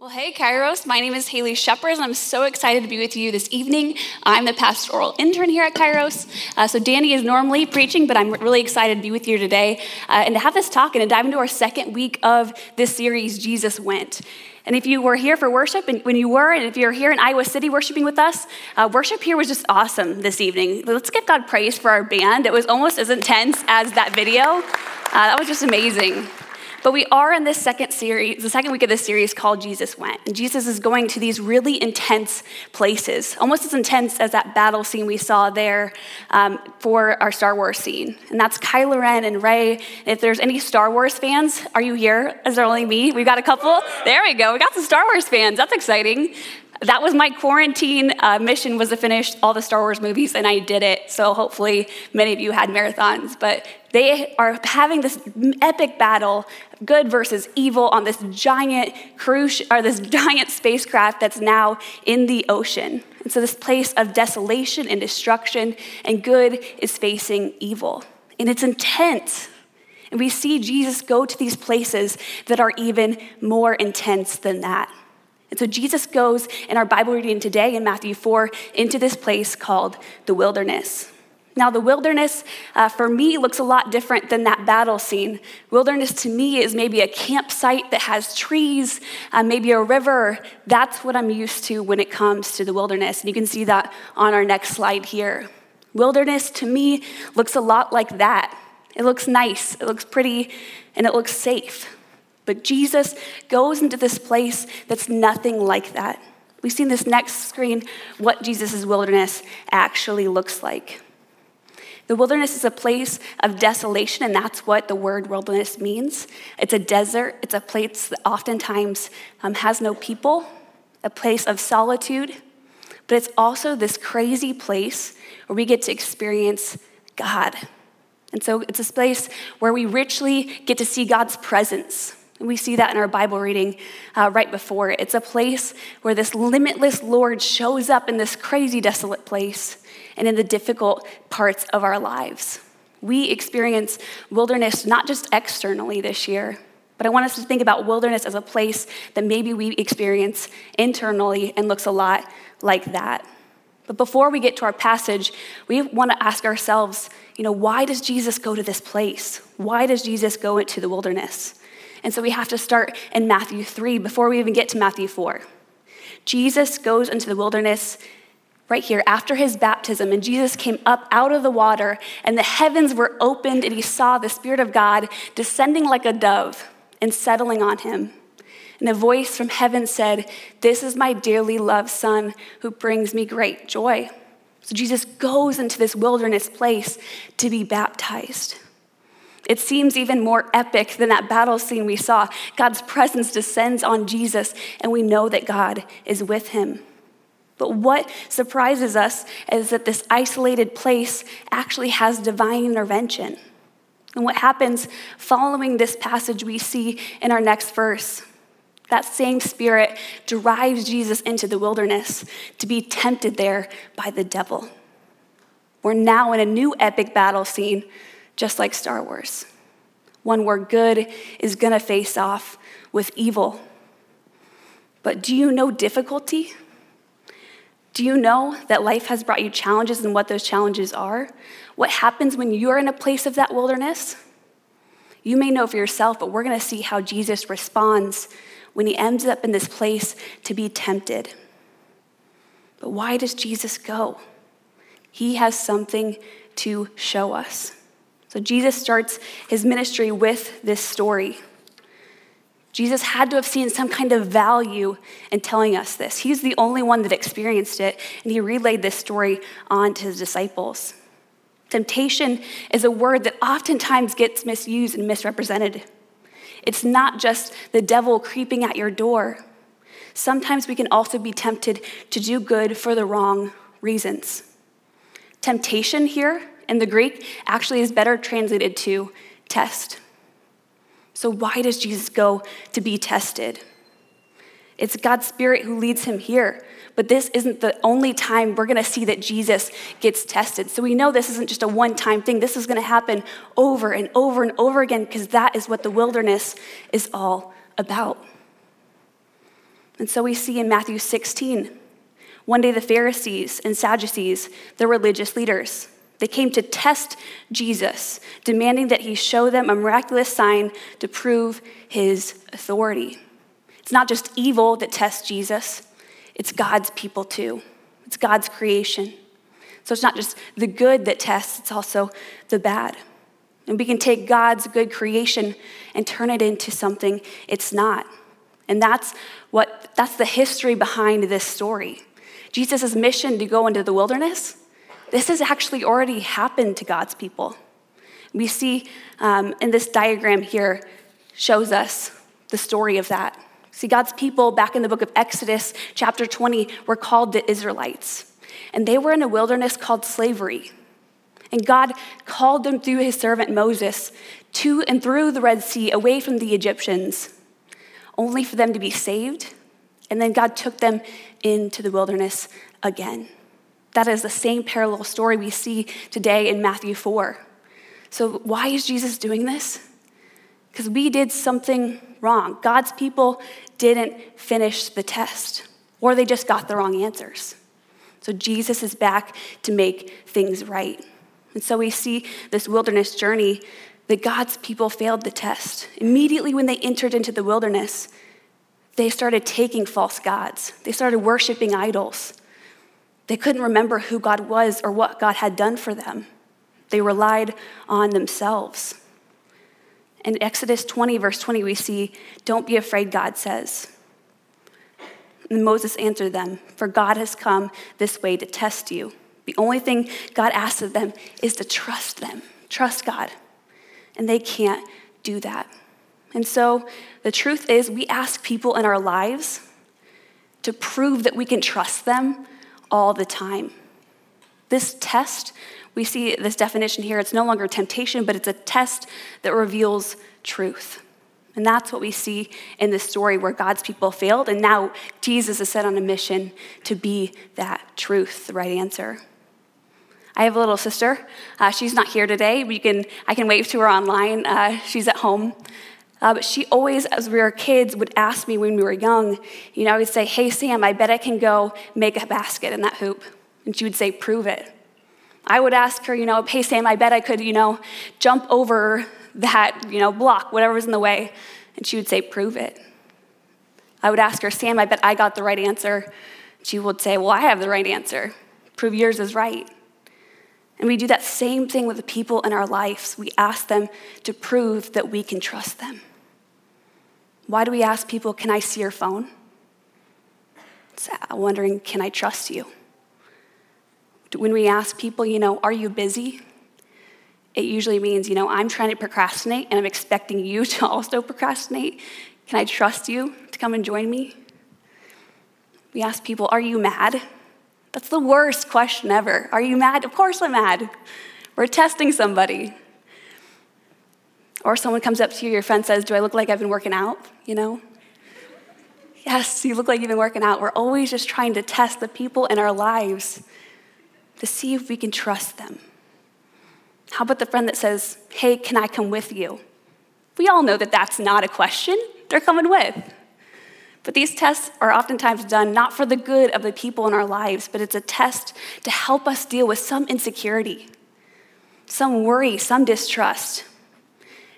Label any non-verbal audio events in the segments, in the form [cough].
Well, hey, Kairos. My name is Haley Shepard, and I'm so excited to be with you this evening. I'm the pastoral intern here at Kairos. Uh, so, Danny is normally preaching, but I'm really excited to be with you today uh, and to have this talk and to dive into our second week of this series, Jesus Went. And if you were here for worship, and when you were, and if you're here in Iowa City worshiping with us, uh, worship here was just awesome this evening. Let's give God praise for our band. It was almost as intense as that video. Uh, that was just amazing. But we are in this second series, the second week of this series called Jesus Went. And Jesus is going to these really intense places, almost as intense as that battle scene we saw there um, for our Star Wars scene. And that's Kylo Ren and Rey. If there's any Star Wars fans, are you here? Is there only me? We've got a couple. There we go. We got some Star Wars fans. That's exciting that was my quarantine uh, mission was to finish all the star wars movies and i did it so hopefully many of you had marathons but they are having this epic battle good versus evil on this giant cruise or this [laughs] giant spacecraft that's now in the ocean. And so this place of desolation and destruction and good is facing evil. And it's intense. And we see jesus go to these places that are even more intense than that. And so Jesus goes in our Bible reading today in Matthew 4 into this place called the wilderness. Now, the wilderness uh, for me looks a lot different than that battle scene. Wilderness to me is maybe a campsite that has trees, uh, maybe a river. That's what I'm used to when it comes to the wilderness. And you can see that on our next slide here. Wilderness to me looks a lot like that. It looks nice, it looks pretty, and it looks safe. But Jesus goes into this place that's nothing like that. We see in this next screen what Jesus' wilderness actually looks like. The wilderness is a place of desolation, and that's what the word wilderness means. It's a desert, it's a place that oftentimes um, has no people, a place of solitude, but it's also this crazy place where we get to experience God. And so it's a place where we richly get to see God's presence. We see that in our Bible reading uh, right before. It's a place where this limitless Lord shows up in this crazy, desolate place and in the difficult parts of our lives. We experience wilderness not just externally this year, but I want us to think about wilderness as a place that maybe we experience internally and looks a lot like that. But before we get to our passage, we want to ask ourselves, you know, why does Jesus go to this place? Why does Jesus go into the wilderness? And so we have to start in Matthew 3 before we even get to Matthew 4. Jesus goes into the wilderness right here after his baptism, and Jesus came up out of the water, and the heavens were opened, and he saw the Spirit of God descending like a dove and settling on him. And a voice from heaven said, This is my dearly loved Son who brings me great joy. So Jesus goes into this wilderness place to be baptized. It seems even more epic than that battle scene we saw. God's presence descends on Jesus, and we know that God is with him. But what surprises us is that this isolated place actually has divine intervention. And what happens following this passage, we see in our next verse. That same spirit drives Jesus into the wilderness to be tempted there by the devil. We're now in a new epic battle scene just like Star Wars. One where good is to face off with evil. But do you know difficulty? Do you know that life has brought you challenges and what those challenges are? What happens when you're in a place of that wilderness? You may know for yourself, but we're going to see how Jesus responds when he ends up in this place to be tempted. But why does Jesus go? He has something to show us. So Jesus starts his ministry with this story. Jesus had to have seen some kind of value in telling us this. He's the only one that experienced it, and he relayed this story on to his disciples. Temptation is a word that oftentimes gets misused and misrepresented. It's not just the devil creeping at your door. Sometimes we can also be tempted to do good for the wrong reasons. Temptation here in the Greek actually is better translated to test. So, why does Jesus go to be tested? It's God's Spirit who leads him here. But this isn't the only time we're going to see that Jesus gets tested. So we know this isn't just a one time thing. This is going to happen over and over and over again because that is what the wilderness is all about. And so we see in Matthew 16, one day the Pharisees and Sadducees, the religious leaders, they came to test Jesus, demanding that he show them a miraculous sign to prove his authority. It's not just evil that tests Jesus, it's God's people too. It's God's creation. So it's not just the good that tests, it's also the bad. And we can take God's good creation and turn it into something it's not. And that's what that's the history behind this story. Jesus' mission to go into the wilderness this has actually already happened to God's people. We see um, in this diagram here shows us the story of that. See, God's people back in the book of Exodus, chapter 20, were called the Israelites. And they were in a wilderness called slavery. And God called them through his servant Moses to and through the Red Sea away from the Egyptians, only for them to be saved. And then God took them into the wilderness again. That is the same parallel story we see today in Matthew 4. So, why is Jesus doing this? Because we did something wrong. God's people didn't finish the test, or they just got the wrong answers. So, Jesus is back to make things right. And so, we see this wilderness journey that God's people failed the test. Immediately when they entered into the wilderness, they started taking false gods, they started worshiping idols. They couldn't remember who God was or what God had done for them. They relied on themselves. In Exodus 20, verse 20, we see, Don't be afraid, God says. And Moses answered them, For God has come this way to test you. The only thing God asks of them is to trust them, trust God. And they can't do that. And so the truth is, we ask people in our lives to prove that we can trust them all the time. This test, we see this definition here, it's no longer temptation, but it's a test that reveals truth. And that's what we see in this story where God's people failed, and now Jesus is set on a mission to be that truth, the right answer. I have a little sister. Uh, she's not here today. We can, I can wave to her online. Uh, she's at home. Uh, but she always, as we were kids, would ask me when we were young, you know, I would say, Hey, Sam, I bet I can go make a basket in that hoop. And she would say, Prove it. I would ask her, you know, Hey, Sam, I bet I could, you know, jump over that, you know, block, whatever was in the way. And she would say, Prove it. I would ask her, Sam, I bet I got the right answer. She would say, Well, I have the right answer. Prove yours is right. And we do that same thing with the people in our lives. We ask them to prove that we can trust them. Why do we ask people, Can I see your phone? It's wondering, Can I trust you? When we ask people, you know, Are you busy? It usually means, you know, I'm trying to procrastinate and I'm expecting you [laughs] to also procrastinate. Can I trust you to come and join me? We ask people, Are you mad? That's the worst question ever. Are you mad? Of course I'm mad. We're testing somebody. Or someone comes up to you, your friend says, Do I look like I've been working out? You know? Yes, you look like you've been working out. We're always just trying to test the people in our lives to see if we can trust them. How about the friend that says, Hey, can I come with you? We all know that that's not a question. They're coming with. But these tests are oftentimes done not for the good of the people in our lives, but it's a test to help us deal with some insecurity, some worry, some distrust.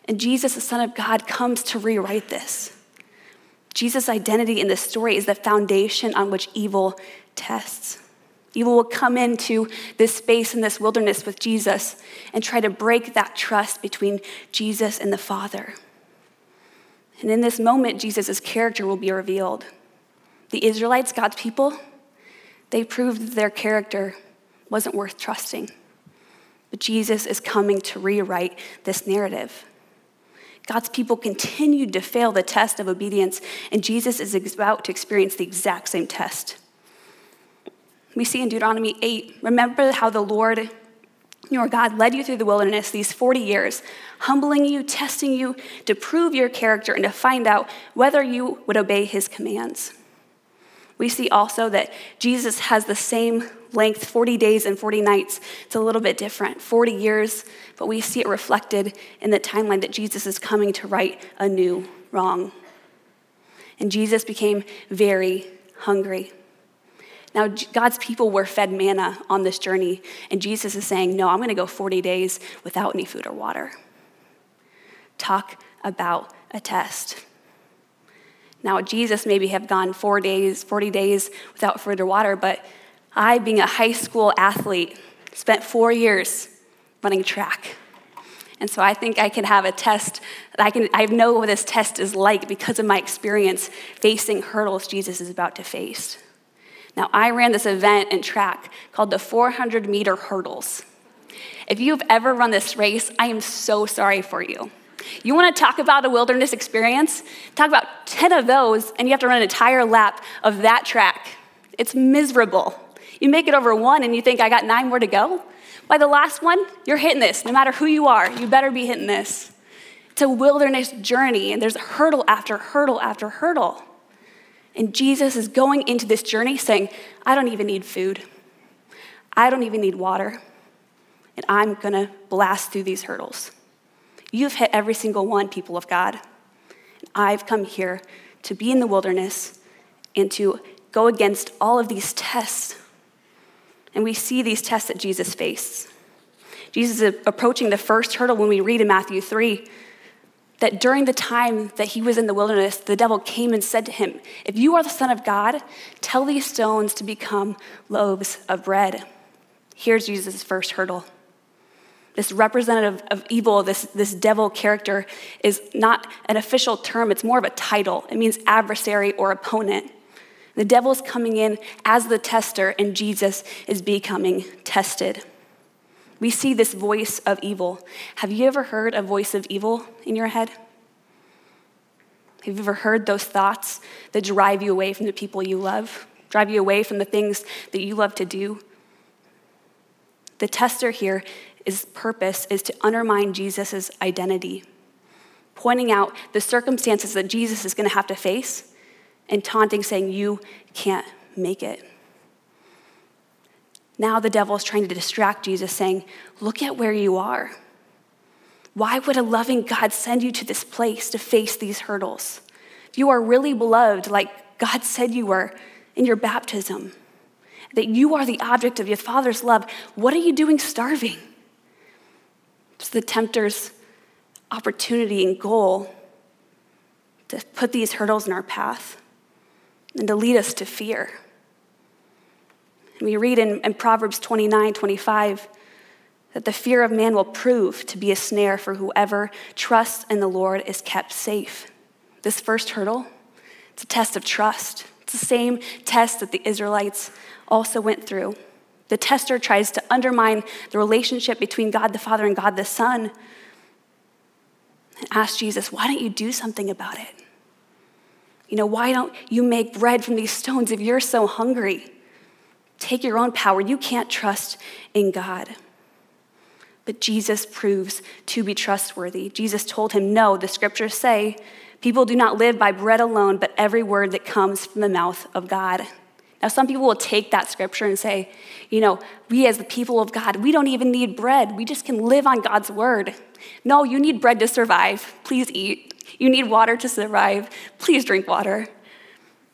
And Jesus, the Son of God, comes to rewrite this. Jesus' identity in this story is the foundation on which evil tests. Evil will come into this space in this wilderness with Jesus and try to break that trust between Jesus and the Father. And in this moment, Jesus' character will be revealed. The Israelites, God's people, they proved that their character wasn't worth trusting. But Jesus is coming to rewrite this narrative. God's people continued to fail the test of obedience, and Jesus is about to experience the exact same test. We see in Deuteronomy 8 remember how the Lord your God led you through the wilderness these 40 years, humbling you, testing you to prove your character and to find out whether you would obey his commands. We see also that Jesus has the same length 40 days and 40 nights. It's a little bit different 40 years, but we see it reflected in the timeline that Jesus is coming to right a new wrong. And Jesus became very hungry. Now, God's people were fed manna on this journey, and Jesus is saying, No, I'm going to go 40 days without any food or water. Talk about a test. Now, Jesus maybe have gone four days, 40 days without food or water, but I, being a high school athlete, spent four years running track. And so I think I can have a test I can I know what this test is like because of my experience facing hurdles Jesus is about to face. Now I ran this event in track called the 400 meter hurdles. If you've ever run this race, I am so sorry for you. You want to talk about a wilderness experience? Talk about 10 of those, and you have to run an entire lap of that track. It's miserable. You make it over one, and you think, I got nine more to go? By the last one, you're hitting this. No matter who you are, you better be hitting this. It's a wilderness journey, and there's hurdle after hurdle after hurdle. And Jesus is going into this journey saying, I don't even need food, I don't even need water, and I'm gonna blast through these hurdles. You've hit every single one, people of God. I've come here to be in the wilderness and to go against all of these tests. And we see these tests that Jesus faced. Jesus is approaching the first hurdle when we read in Matthew 3 that during the time that he was in the wilderness, the devil came and said to him, If you are the Son of God, tell these stones to become loaves of bread. Here's Jesus' first hurdle this representative of evil, this, this devil character, is not an official term, it's more of a title. It means adversary or opponent. The devil's coming in as the tester, and Jesus is becoming tested. We see this voice of evil. Have you ever heard a voice of evil in your head? Have you ever heard those thoughts that drive you away from the people you love, drive you away from the things that you love to do? The tester here is purpose is to undermine Jesus' identity, pointing out the circumstances that Jesus is going to have to face and taunting, saying, You can't make it. Now the devil is trying to distract Jesus, saying, Look at where you are. Why would a loving God send you to this place to face these hurdles? If you are really beloved, like God said you were in your baptism, that you are the object of your Father's love, what are you doing starving? It's the tempter's opportunity and goal to put these hurdles in our path and to lead us to fear. We read in, in Proverbs 29 25 that the fear of man will prove to be a snare for whoever trusts in the Lord is kept safe. This first hurdle, it's a test of trust. It's the same test that the Israelites also went through. The tester tries to undermine the relationship between God the Father and God the Son. And ask Jesus, why don't you do something about it? You know, why don't you make bread from these stones if you're so hungry? Take your own power. You can't trust in God. But Jesus proves to be trustworthy. Jesus told him, No, the scriptures say, people do not live by bread alone, but every word that comes from the mouth of God. Now, some people will take that scripture and say, you know, we as the people of God, we don't even need bread. We just can live on God's word. No, you need bread to survive. Please eat. You need water to survive. Please drink water.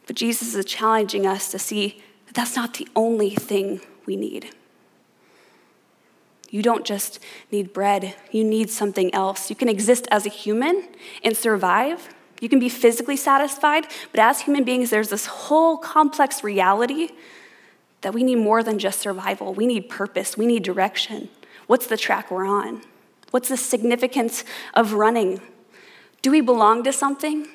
But Jesus is challenging us to see that's not the only thing we need. You don't just need bread, you need something else. You can exist as a human and survive, you can be physically satisfied, but as human beings, there's this whole complex reality that we need more than just survival. We need purpose, we need direction. What's the track we're on? What's the significance of running? Do we belong to something?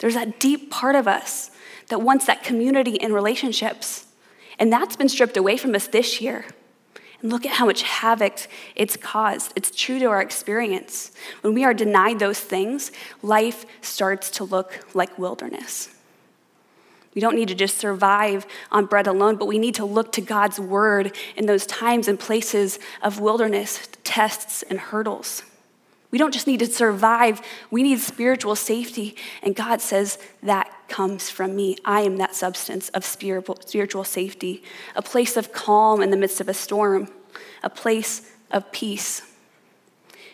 There's that deep part of us that wants that community and relationships. And that's been stripped away from us this year. And look at how much havoc it's caused. It's true to our experience. When we are denied those things, life starts to look like wilderness. We don't need to just survive on bread alone, but we need to look to God's word in those times and places of wilderness, tests, and hurdles. We don't just need to survive, we need spiritual safety. And God says, That comes from me. I am that substance of spiritual, safety, a place of calm in the midst of a storm, a place of peace.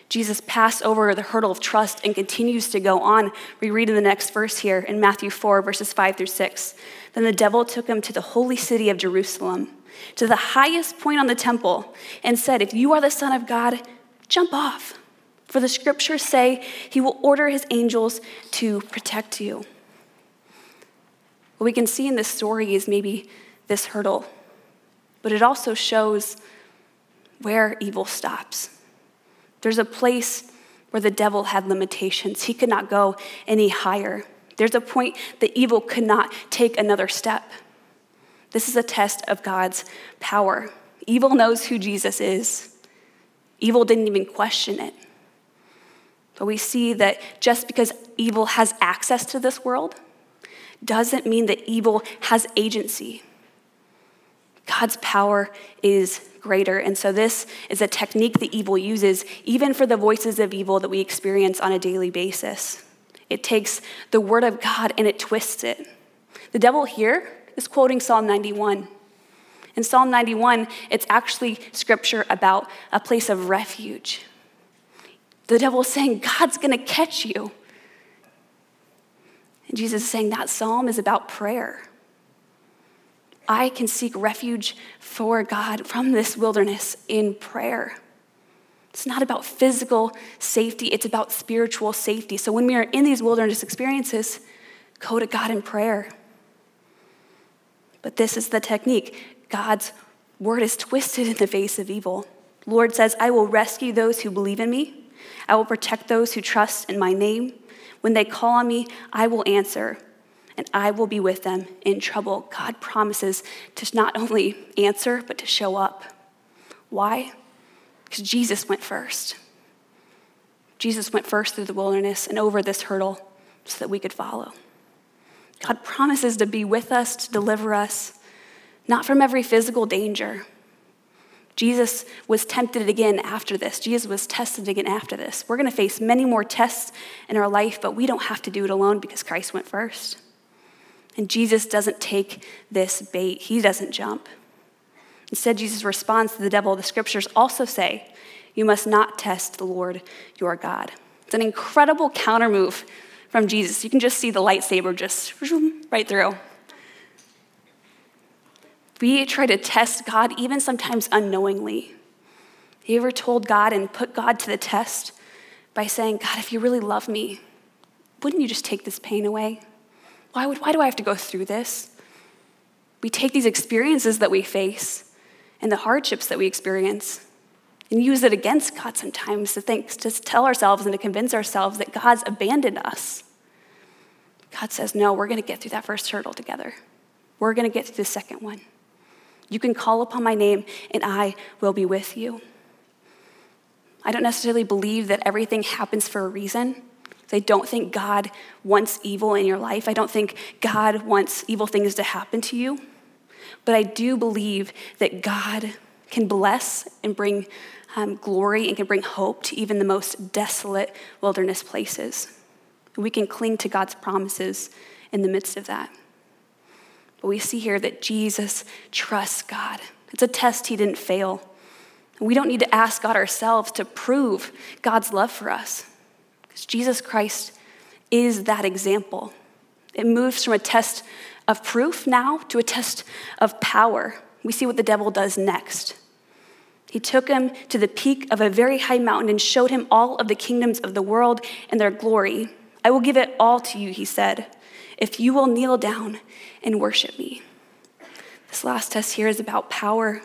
Jesus passed over the hurdle of trust and continues to go on. We read in the next verse here in Matthew 4, verses 5 through 6. Then the devil took him to the holy city of Jerusalem, to the highest point on the temple, and said, If you are the Son of God, jump off. For the scriptures say he will order his angels to protect you. What we can see in this story is maybe this hurdle, but it also shows where evil stops. There's a place where the devil had limitations. He could not go any higher. There's a point that evil could not take another step. This is a test of God's power. Evil knows who Jesus is, evil didn't even question it. But we see that just because evil has access to this world doesn't mean that evil has agency. God's power is greater. And so, this is a technique that evil uses, even for the voices of evil that we experience on a daily basis. It takes the word of God and it twists it. The devil here is quoting Psalm 91. In Psalm 91, it's actually scripture about a place of refuge. The devil is saying, God's gonna catch you. And Jesus is saying that psalm is about prayer. I can seek refuge for God from this wilderness in prayer. It's not about physical safety, it's about spiritual safety. So when we are in these wilderness experiences, go to God in prayer. But this is the technique God's word is twisted in the face of evil. Lord says, I will rescue those who believe in me. I will protect those who trust in my name. When they call on me, I will answer and I will be with them in trouble. God promises to not only answer, but to show up. Why? Because Jesus went first. Jesus went first through the wilderness and over this hurdle so that we could follow. God promises to be with us, to deliver us, not from every physical danger. Jesus was tempted again after this. Jesus was tested again after this. We're going to face many more tests in our life, but we don't have to do it alone because Christ went first. And Jesus doesn't take this bait, he doesn't jump. Instead, Jesus responds to the devil. The scriptures also say, You must not test the Lord your God. It's an incredible counter move from Jesus. You can just see the lightsaber just right through. We try to test God, even sometimes unknowingly. You ever told God and put God to the test by saying, God, if you really love me, wouldn't you just take this pain away? Why, would, why do I have to go through this? We take these experiences that we face and the hardships that we experience and use it against God sometimes to think, to tell ourselves and to convince ourselves that God's abandoned us. God says, No, we're going to get through that first hurdle together. We're going to get through the second one. You can call upon my name, and I will be with you. I don't necessarily believe that everything happens for a reason. I don't think God wants evil in your life. I don't think God wants evil things to happen to you. But I do believe that God can bless and bring um, glory and can bring hope to even the most desolate wilderness places. We can cling to God's promises in the midst of that. But we see here that Jesus trusts God. It's a test he didn't fail. We don't need to ask God ourselves to prove God's love for us. Because Jesus Christ is that example. It moves from a test of proof now to a test of power. We see what the devil does next. He took him to the peak of a very high mountain and showed him all of the kingdoms of the world and their glory. I will give it all to you, he said, if you will kneel down and worship me. This last test here is about power.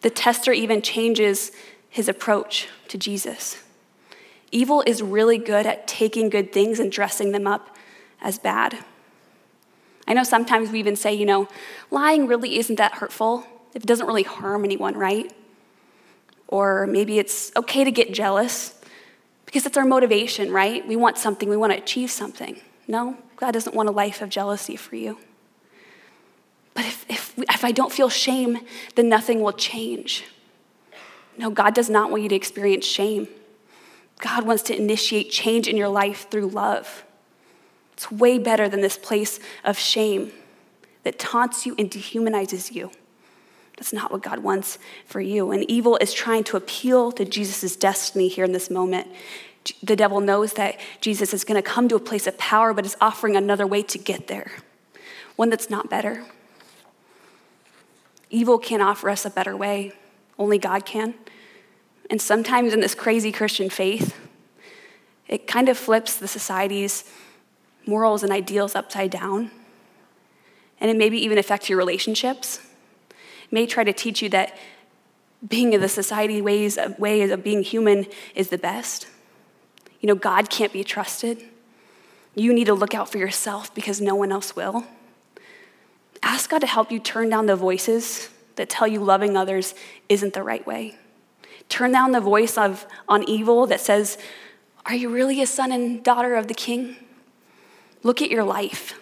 The tester even changes his approach to Jesus. Evil is really good at taking good things and dressing them up as bad. I know sometimes we even say, you know, lying really isn't that hurtful if it doesn't really harm anyone, right? Or maybe it's okay to get jealous because it's our motivation, right? We want something, we want to achieve something. No, God doesn't want a life of jealousy for you. But if, if, if I don't feel shame, then nothing will change. No, God does not want you to experience shame. God wants to initiate change in your life through love. It's way better than this place of shame that taunts you and dehumanizes you. That's not what God wants for you. And evil is trying to appeal to Jesus' destiny here in this moment. The devil knows that Jesus is going to come to a place of power, but is offering another way to get there, one that's not better. Evil can't offer us a better way, only God can. And sometimes in this crazy Christian faith, it kind of flips the society's morals and ideals upside down. And it maybe even affects your relationships. It may try to teach you that being in the society ways way of being human is the best. You know, God can't be trusted. You need to look out for yourself because no one else will. Ask God to help you turn down the voices that tell you loving others isn't the right way. Turn down the voice of on evil that says, "Are you really a son and daughter of the king?" Look at your life.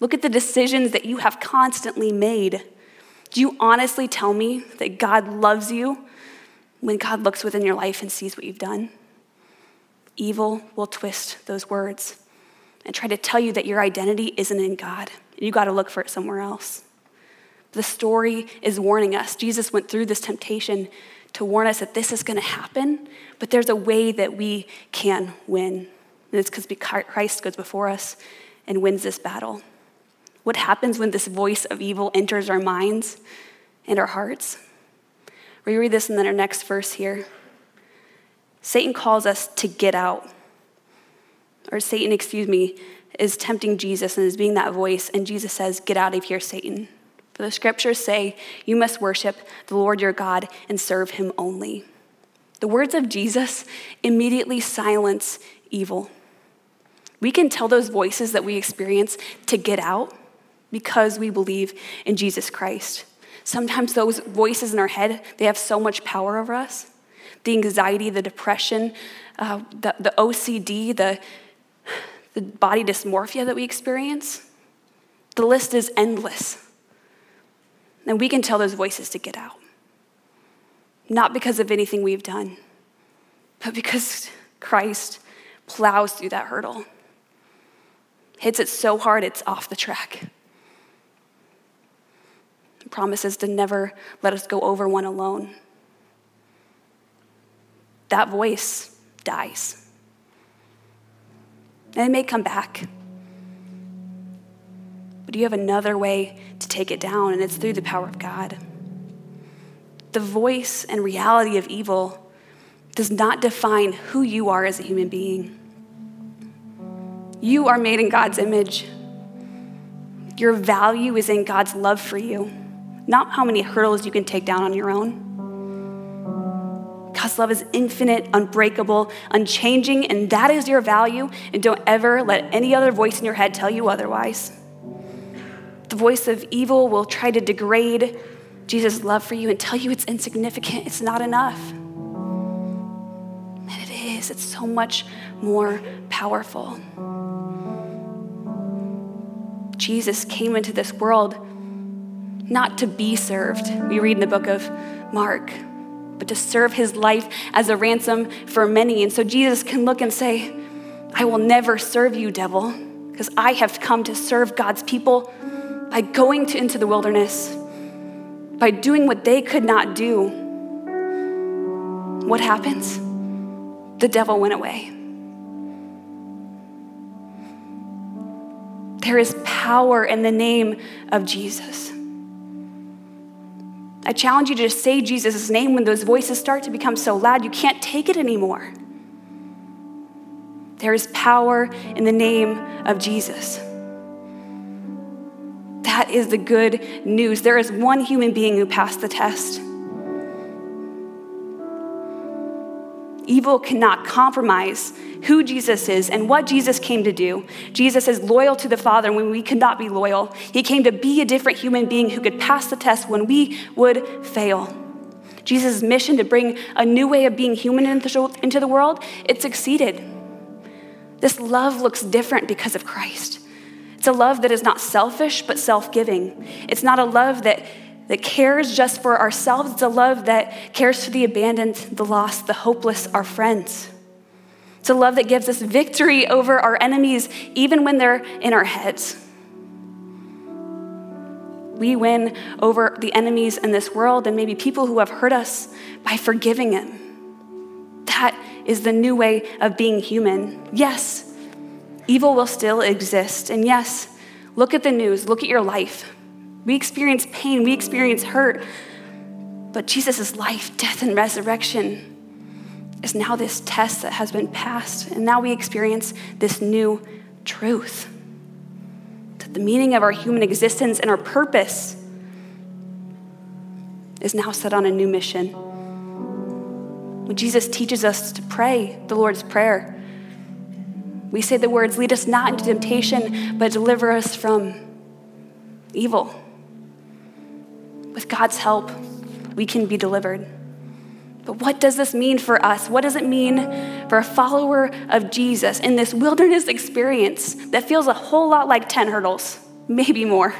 Look at the decisions that you have constantly made. Do you honestly tell me that God loves you when God looks within your life and sees what you've done? Evil will twist those words and try to tell you that your identity isn't in God. You got to look for it somewhere else. The story is warning us. Jesus went through this temptation to warn us that this is going to happen, but there's a way that we can win. And it's because Christ goes before us and wins this battle. What happens when this voice of evil enters our minds and our hearts? We read this in our next verse here. Satan calls us to get out. Or Satan, excuse me, is tempting Jesus and is being that voice, and Jesus says, Get out of here, Satan. For the scriptures say, You must worship the Lord your God and serve him only. The words of Jesus immediately silence evil. We can tell those voices that we experience to get out because we believe in Jesus Christ. Sometimes those voices in our head, they have so much power over us. The anxiety, the depression, uh, the, the OCD, the, the body dysmorphia that we experience. The list is endless. And we can tell those voices to get out. Not because of anything we've done, but because Christ plows through that hurdle hits it so hard it's off the track. promises to never let us go over one alone. That voice dies. And it may come back. But you have another way to take it down, and it's through the power of God. The voice and reality of evil does not define who you are as a human being. You are made in God's image. Your value is in God's love for you, not how many hurdles you can take down on your own. God's love is infinite, unbreakable, unchanging, and that is your value. And don't ever let any other voice in your head tell you otherwise. The voice of evil will try to degrade Jesus' love for you and tell you it's insignificant, it's not enough. And it is, it's so much more powerful. Jesus came into this world not to be served. We read in the book of Mark, but to serve his life as a ransom for many. And so Jesus can look and say, I will never serve you, devil, because I have come to serve God's people by going to, into the wilderness, by doing what they could not do. What happens? The devil went away. There is power in the name of Jesus. I challenge you to just say Jesus' name when those voices start to become so loud you can't take it anymore. There is power in the name of Jesus. That is the good news. There is one human being who passed the test. Evil cannot compromise who Jesus is and what Jesus came to do. Jesus is loyal to the Father when we could not be loyal. He came to be a different human being who could pass the test when we would fail. Jesus' mission to bring a new way of being human into the world, it succeeded. This love looks different because of Christ. It's a love that is not selfish, but self giving. It's not a love that, that cares just for ourselves, it's a love that cares for the abandoned, the lost, the hopeless, our friends. It's a love that gives us victory over our enemies, even when they're in our heads. We win over the enemies in this world and maybe people who have hurt us by forgiving them. That is the new way of being human. Yes, evil will still exist. And yes, look at the news, look at your life. We experience pain, we experience hurt. But Jesus' life, death, and resurrection is now this test that has been passed. And now we experience this new truth that the meaning of our human existence and our purpose is now set on a new mission. When Jesus teaches us to pray the Lord's Prayer, we say the words, Lead us not into temptation, but deliver us from evil. God's help, we can be delivered. But what does this mean for us? What does it mean for a follower of Jesus in this wilderness experience that feels a whole lot like 10 hurdles, maybe more?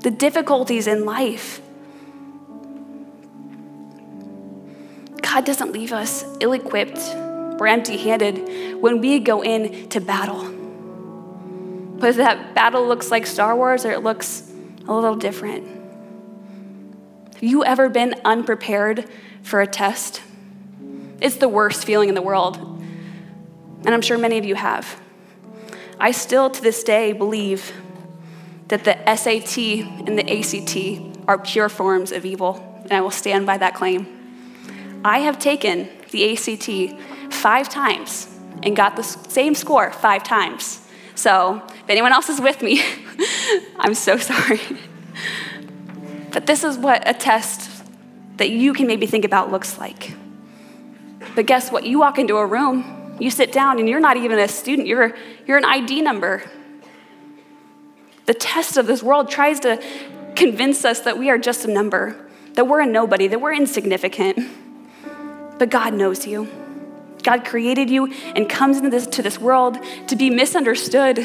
The difficulties in life. God doesn't leave us ill equipped or empty handed when we go into battle. Whether that battle looks like Star Wars or it looks a little different. Have you ever been unprepared for a test? It's the worst feeling in the world. And I'm sure many of you have. I still, to this day, believe that the SAT and the ACT are pure forms of evil, and I will stand by that claim. I have taken the ACT five times and got the same score five times. So, if anyone else is with me, [laughs] I'm so sorry. [laughs] But this is what a test that you can maybe think about looks like. But guess what? You walk into a room, you sit down, and you're not even a student, you're, you're an ID number. The test of this world tries to convince us that we are just a number, that we're a nobody, that we're insignificant. But God knows you. God created you and comes into this, to this world to be misunderstood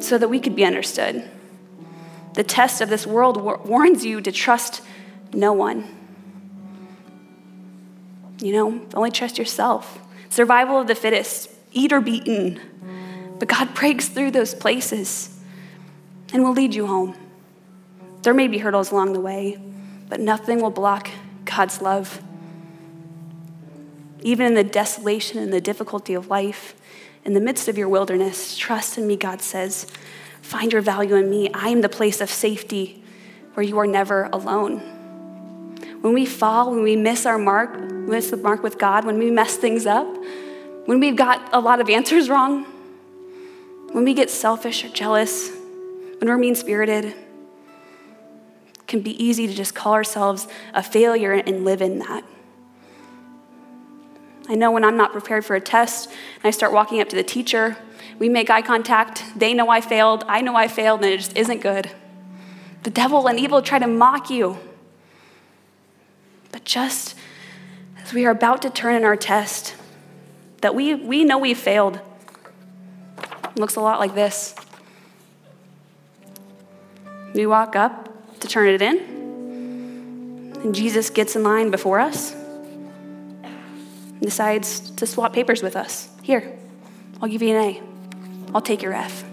so that we could be understood. The test of this world warns you to trust no one. You know, only trust yourself. Survival of the fittest, eat or be eaten. But God [laughs] breaks through those places and will lead you home. There may be hurdles along the way, but nothing will block God's love. Even in the desolation and the difficulty of life, in the midst of your wilderness, trust in me, God says. Find your value in me. I am the place of safety where you are never alone. When we fall, when we miss our mark, miss the mark with God, when we mess things up, when we've got a lot of answers wrong, when we get selfish or jealous, when we're mean spirited, it can be easy to just call ourselves a failure and live in that. I know when I'm not prepared for a test and I start walking up to the teacher we make eye contact. They know I failed. I know I failed, and it just isn't good. The devil and evil try to mock you. But just as we are about to turn in our test, that we, we know we failed. It looks a lot like this. We walk up to turn it in, and Jesus gets in line before us and decides to swap papers with us. Here, I'll give you an A. I'll take your F.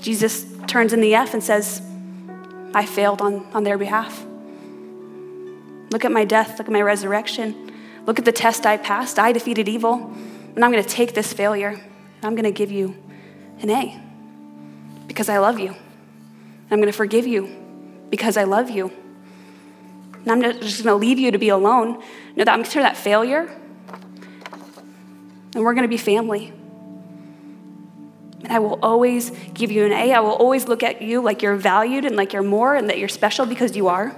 Jesus turns in the F and says, I failed on, on their behalf. Look at my death, look at my resurrection. Look at the test I passed. I defeated evil. And I'm going to take this failure and I'm going to give you an A because I love you. And I'm going to forgive you because I love you. And I'm just going to leave you to be alone. No, that I'm going to that failure and we're going to be family. And I will always give you an A. I will always look at you like you're valued and like you're more and that you're special because you are.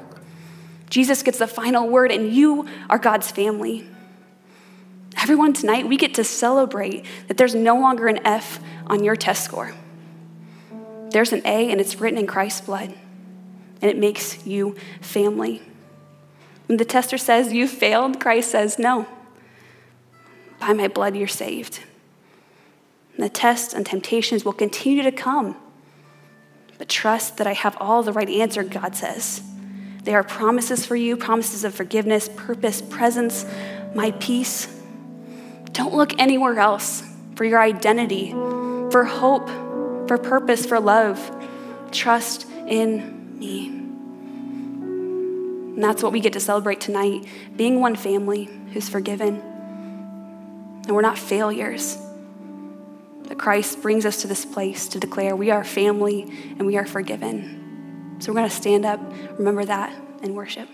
Jesus gets the final word, and you are God's family. Everyone tonight, we get to celebrate that there's no longer an F on your test score. There's an A, and it's written in Christ's blood, and it makes you family. When the tester says you failed, Christ says, No. By my blood, you're saved. And the tests and temptations will continue to come. But trust that I have all the right answer, God says. They are promises for you, promises of forgiveness, purpose, presence, my peace. Don't look anywhere else for your identity, for hope, for purpose, for love, trust in me. And that's what we get to celebrate tonight being one family who's forgiven. And we're not failures. But Christ brings us to this place to declare we are family and we are forgiven. So we're going to stand up, remember that, and worship.